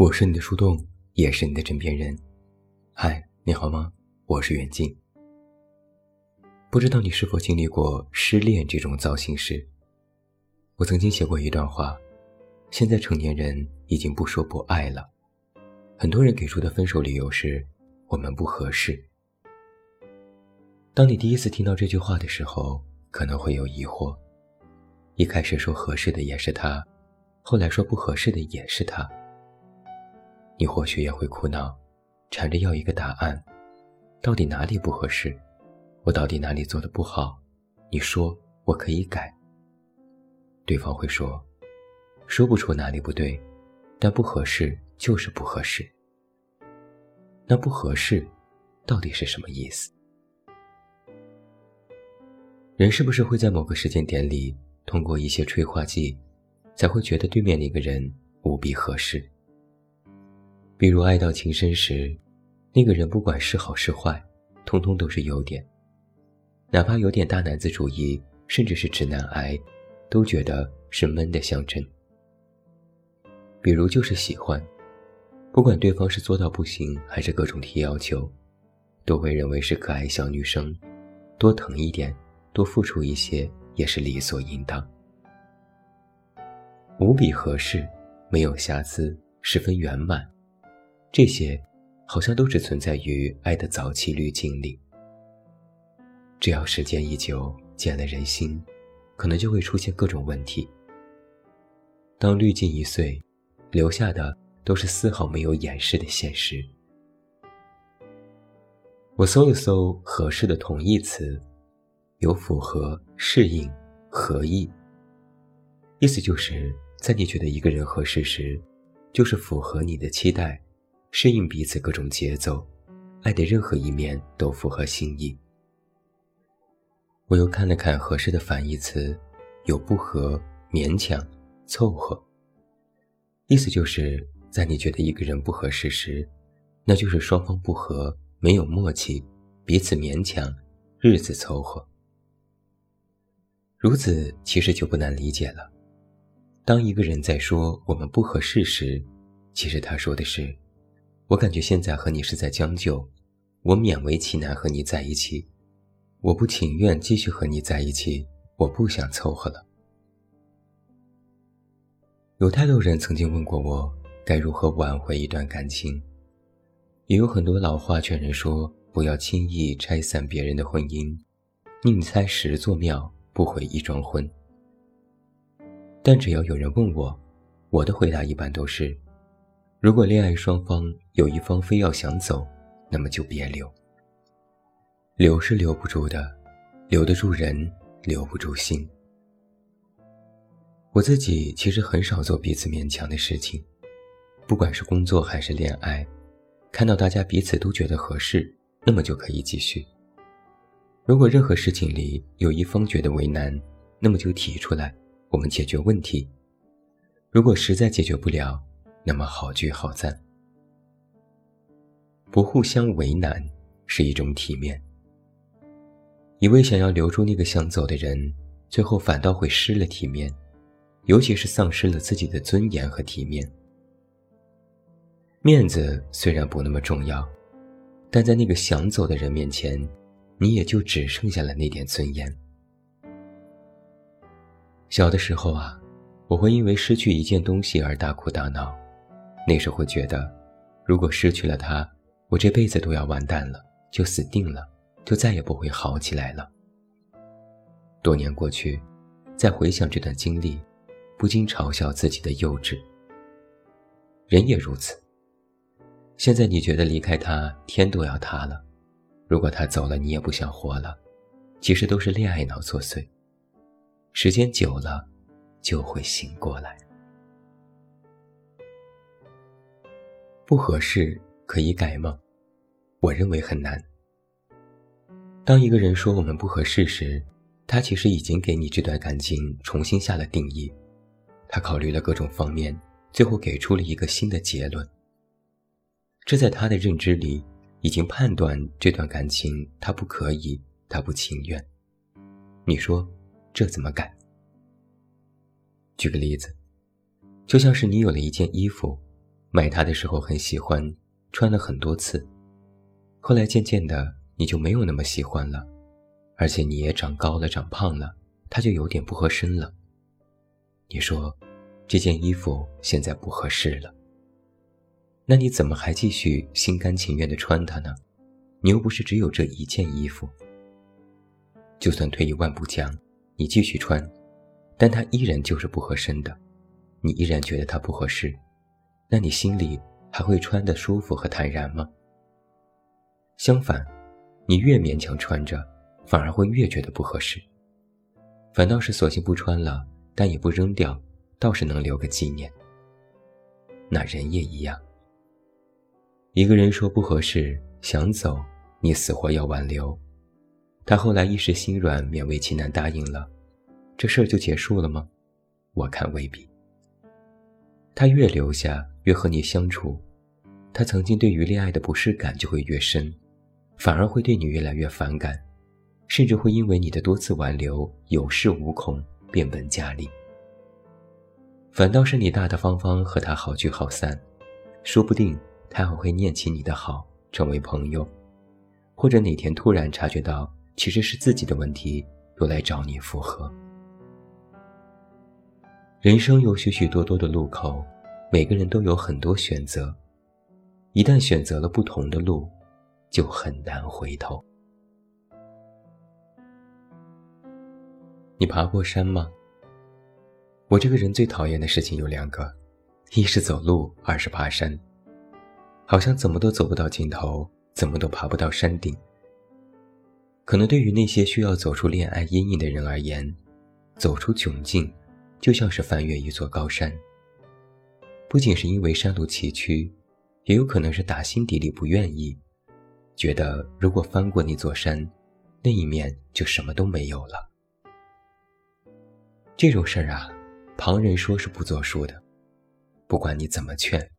我是你的树洞，也是你的枕边人。嗨，你好吗？我是远静。不知道你是否经历过失恋这种糟心事？我曾经写过一段话：现在成年人已经不说不爱了，很多人给出的分手理由是我们不合适。当你第一次听到这句话的时候，可能会有疑惑：一开始说合适的也是他，后来说不合适的也是他。你或许也会苦恼，缠着要一个答案，到底哪里不合适？我到底哪里做的不好？你说我可以改。对方会说，说不出哪里不对，但不合适就是不合适。那不合适，到底是什么意思？人是不是会在某个时间点里，通过一些催化剂，才会觉得对面那个人无比合适？比如爱到情深时，那个人不管是好是坏，通通都是优点。哪怕有点大男子主义，甚至是直男癌，都觉得是闷的象征。比如就是喜欢，不管对方是做到不行，还是各种提要求，都会认为是可爱小女生，多疼一点，多付出一些也是理所应当。无比合适，没有瑕疵，十分圆满。这些，好像都只存在于爱的早期滤镜里。只要时间一久，见了人心，可能就会出现各种问题。当滤镜一碎，留下的都是丝毫没有掩饰的现实。我搜了搜合适的同义词，有符合、适应、合意。意思就是在你觉得一个人合适时，就是符合你的期待。适应彼此各种节奏，爱的任何一面都符合心意。我又看了看合适的反义词，有不合、勉强、凑合。意思就是在你觉得一个人不合适时，那就是双方不合，没有默契，彼此勉强，日子凑合。如此其实就不难理解了。当一个人在说我们不合适时，其实他说的是。我感觉现在和你是在将就，我勉为其难和你在一起，我不情愿继续和你在一起，我不想凑合了。有太多人曾经问过我，该如何挽回一段感情，也有很多老话劝人说，不要轻易拆散别人的婚姻，宁拆十座庙，不毁一桩婚。但只要有人问我，我的回答一般都是。如果恋爱双方有一方非要想走，那么就别留。留是留不住的，留得住人，留不住心。我自己其实很少做彼此勉强的事情，不管是工作还是恋爱，看到大家彼此都觉得合适，那么就可以继续。如果任何事情里有一方觉得为难，那么就提出来，我们解决问题。如果实在解决不了，那么好聚好散，不互相为难是一种体面。一味想要留住那个想走的人，最后反倒会失了体面，尤其是丧失了自己的尊严和体面。面子虽然不那么重要，但在那个想走的人面前，你也就只剩下了那点尊严。小的时候啊，我会因为失去一件东西而大哭大闹。那时会觉得，如果失去了他，我这辈子都要完蛋了，就死定了，就再也不会好起来了。多年过去，再回想这段经历，不禁嘲笑自己的幼稚。人也如此。现在你觉得离开他天都要塌了，如果他走了你也不想活了，其实都是恋爱脑作祟。时间久了，就会醒过来。不合适可以改吗？我认为很难。当一个人说我们不合适时，他其实已经给你这段感情重新下了定义，他考虑了各种方面，最后给出了一个新的结论。这在他的认知里，已经判断这段感情他不可以，他不情愿。你说这怎么改？举个例子，就像是你有了一件衣服。买它的时候很喜欢，穿了很多次，后来渐渐的你就没有那么喜欢了，而且你也长高了、长胖了，它就有点不合身了。你说，这件衣服现在不合适了，那你怎么还继续心甘情愿地穿它呢？你又不是只有这一件衣服。就算退一万步讲，你继续穿，但它依然就是不合身的，你依然觉得它不合适，那你心里还会穿得舒服和坦然吗？相反，你越勉强穿着，反而会越觉得不合适。反倒是索性不穿了，但也不扔掉，倒是能留个纪念。那人也一样，一个人说不合适，想走，你死活要挽留。他后来一时心软，勉为其难答应了，这事儿就结束了吗？我看未必。他越留下，越和你相处，他曾经对于恋爱的不适感就会越深，反而会对你越来越反感，甚至会因为你的多次挽留有恃无恐，变本加厉。反倒是你大大方方和他好聚好散，说不定他还会念起你的好，成为朋友，或者哪天突然察觉到。其实是自己的问题，又来找你复合。人生有许许多多的路口，每个人都有很多选择。一旦选择了不同的路，就很难回头。你爬过山吗？我这个人最讨厌的事情有两个，一是走路，二是爬山。好像怎么都走不到尽头，怎么都爬不到山顶。可能对于那些需要走出恋爱阴影的人而言，走出窘境，就像是翻越一座高山。不仅是因为山路崎岖，也有可能是打心底里不愿意，觉得如果翻过那座山，那一面就什么都没有了。这种事儿啊，旁人说是不作数的，不管你怎么劝，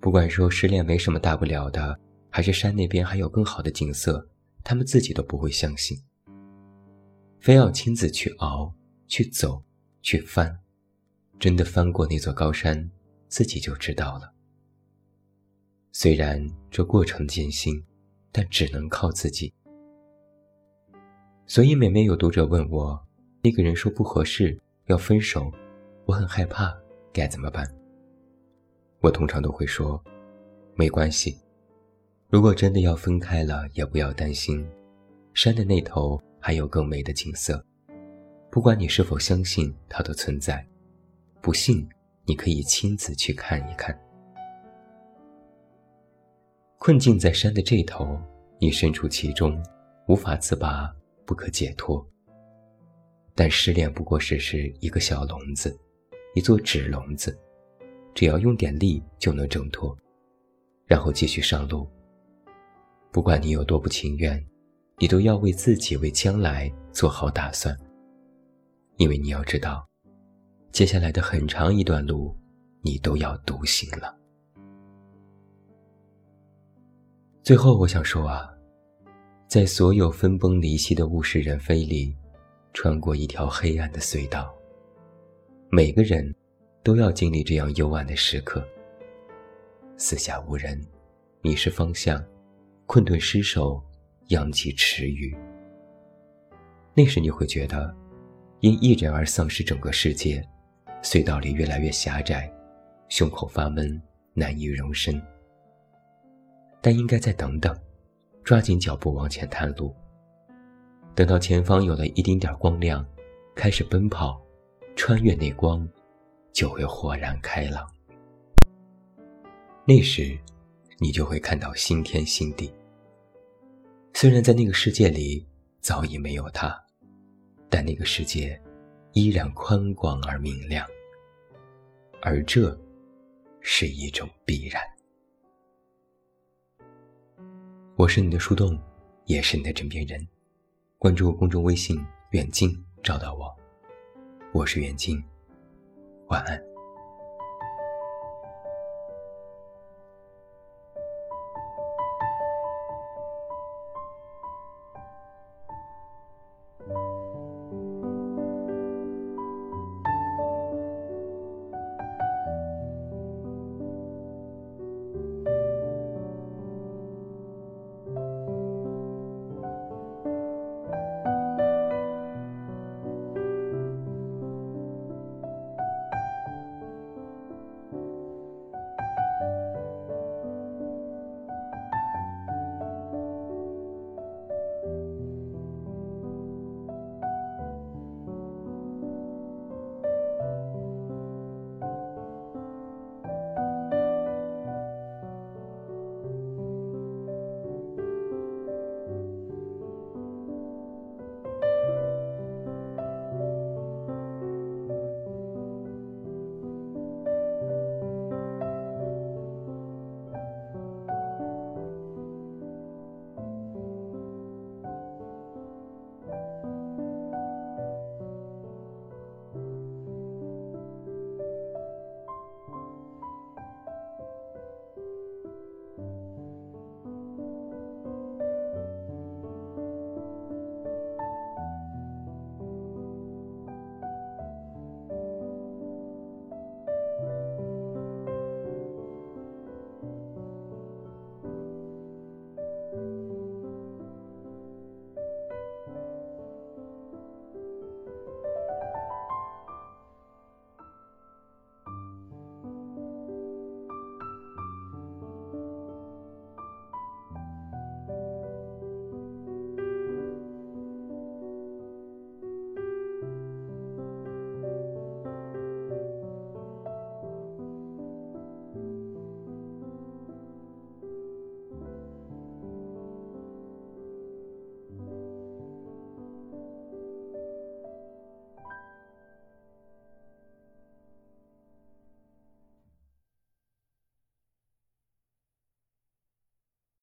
不管说失恋没什么大不了的，还是山那边还有更好的景色。他们自己都不会相信，非要亲自去熬、去走、去翻，真的翻过那座高山，自己就知道了。虽然这过程艰辛，但只能靠自己。所以每每有读者问我，那个人说不合适，要分手，我很害怕，该怎么办？我通常都会说，没关系。如果真的要分开了，也不要担心，山的那头还有更美的景色。不管你是否相信它的存在，不信你可以亲自去看一看。困境在山的这头，你身处其中，无法自拔，不可解脱。但失恋不过是是一个小笼子，一座纸笼子，只要用点力就能挣脱，然后继续上路。不管你有多不情愿，你都要为自己、为将来做好打算。因为你要知道，接下来的很长一段路，你都要独行了。最后，我想说啊，在所有分崩离析的物是人非里，穿过一条黑暗的隧道，每个人都要经历这样幽暗的时刻。四下无人，迷失方向。困顿失手，殃及池鱼。那时你会觉得，因一人而丧失整个世界，隧道里越来越狭窄，胸口发闷，难以容身。但应该再等等，抓紧脚步往前探路。等到前方有了一丁点光亮，开始奔跑，穿越那光，就会豁然开朗。那时。你就会看到新天新地。虽然在那个世界里早已没有他，但那个世界依然宽广而明亮。而这是一种必然。我是你的树洞，也是你的枕边人。关注公众微信“远近”，找到我。我是远近，晚安。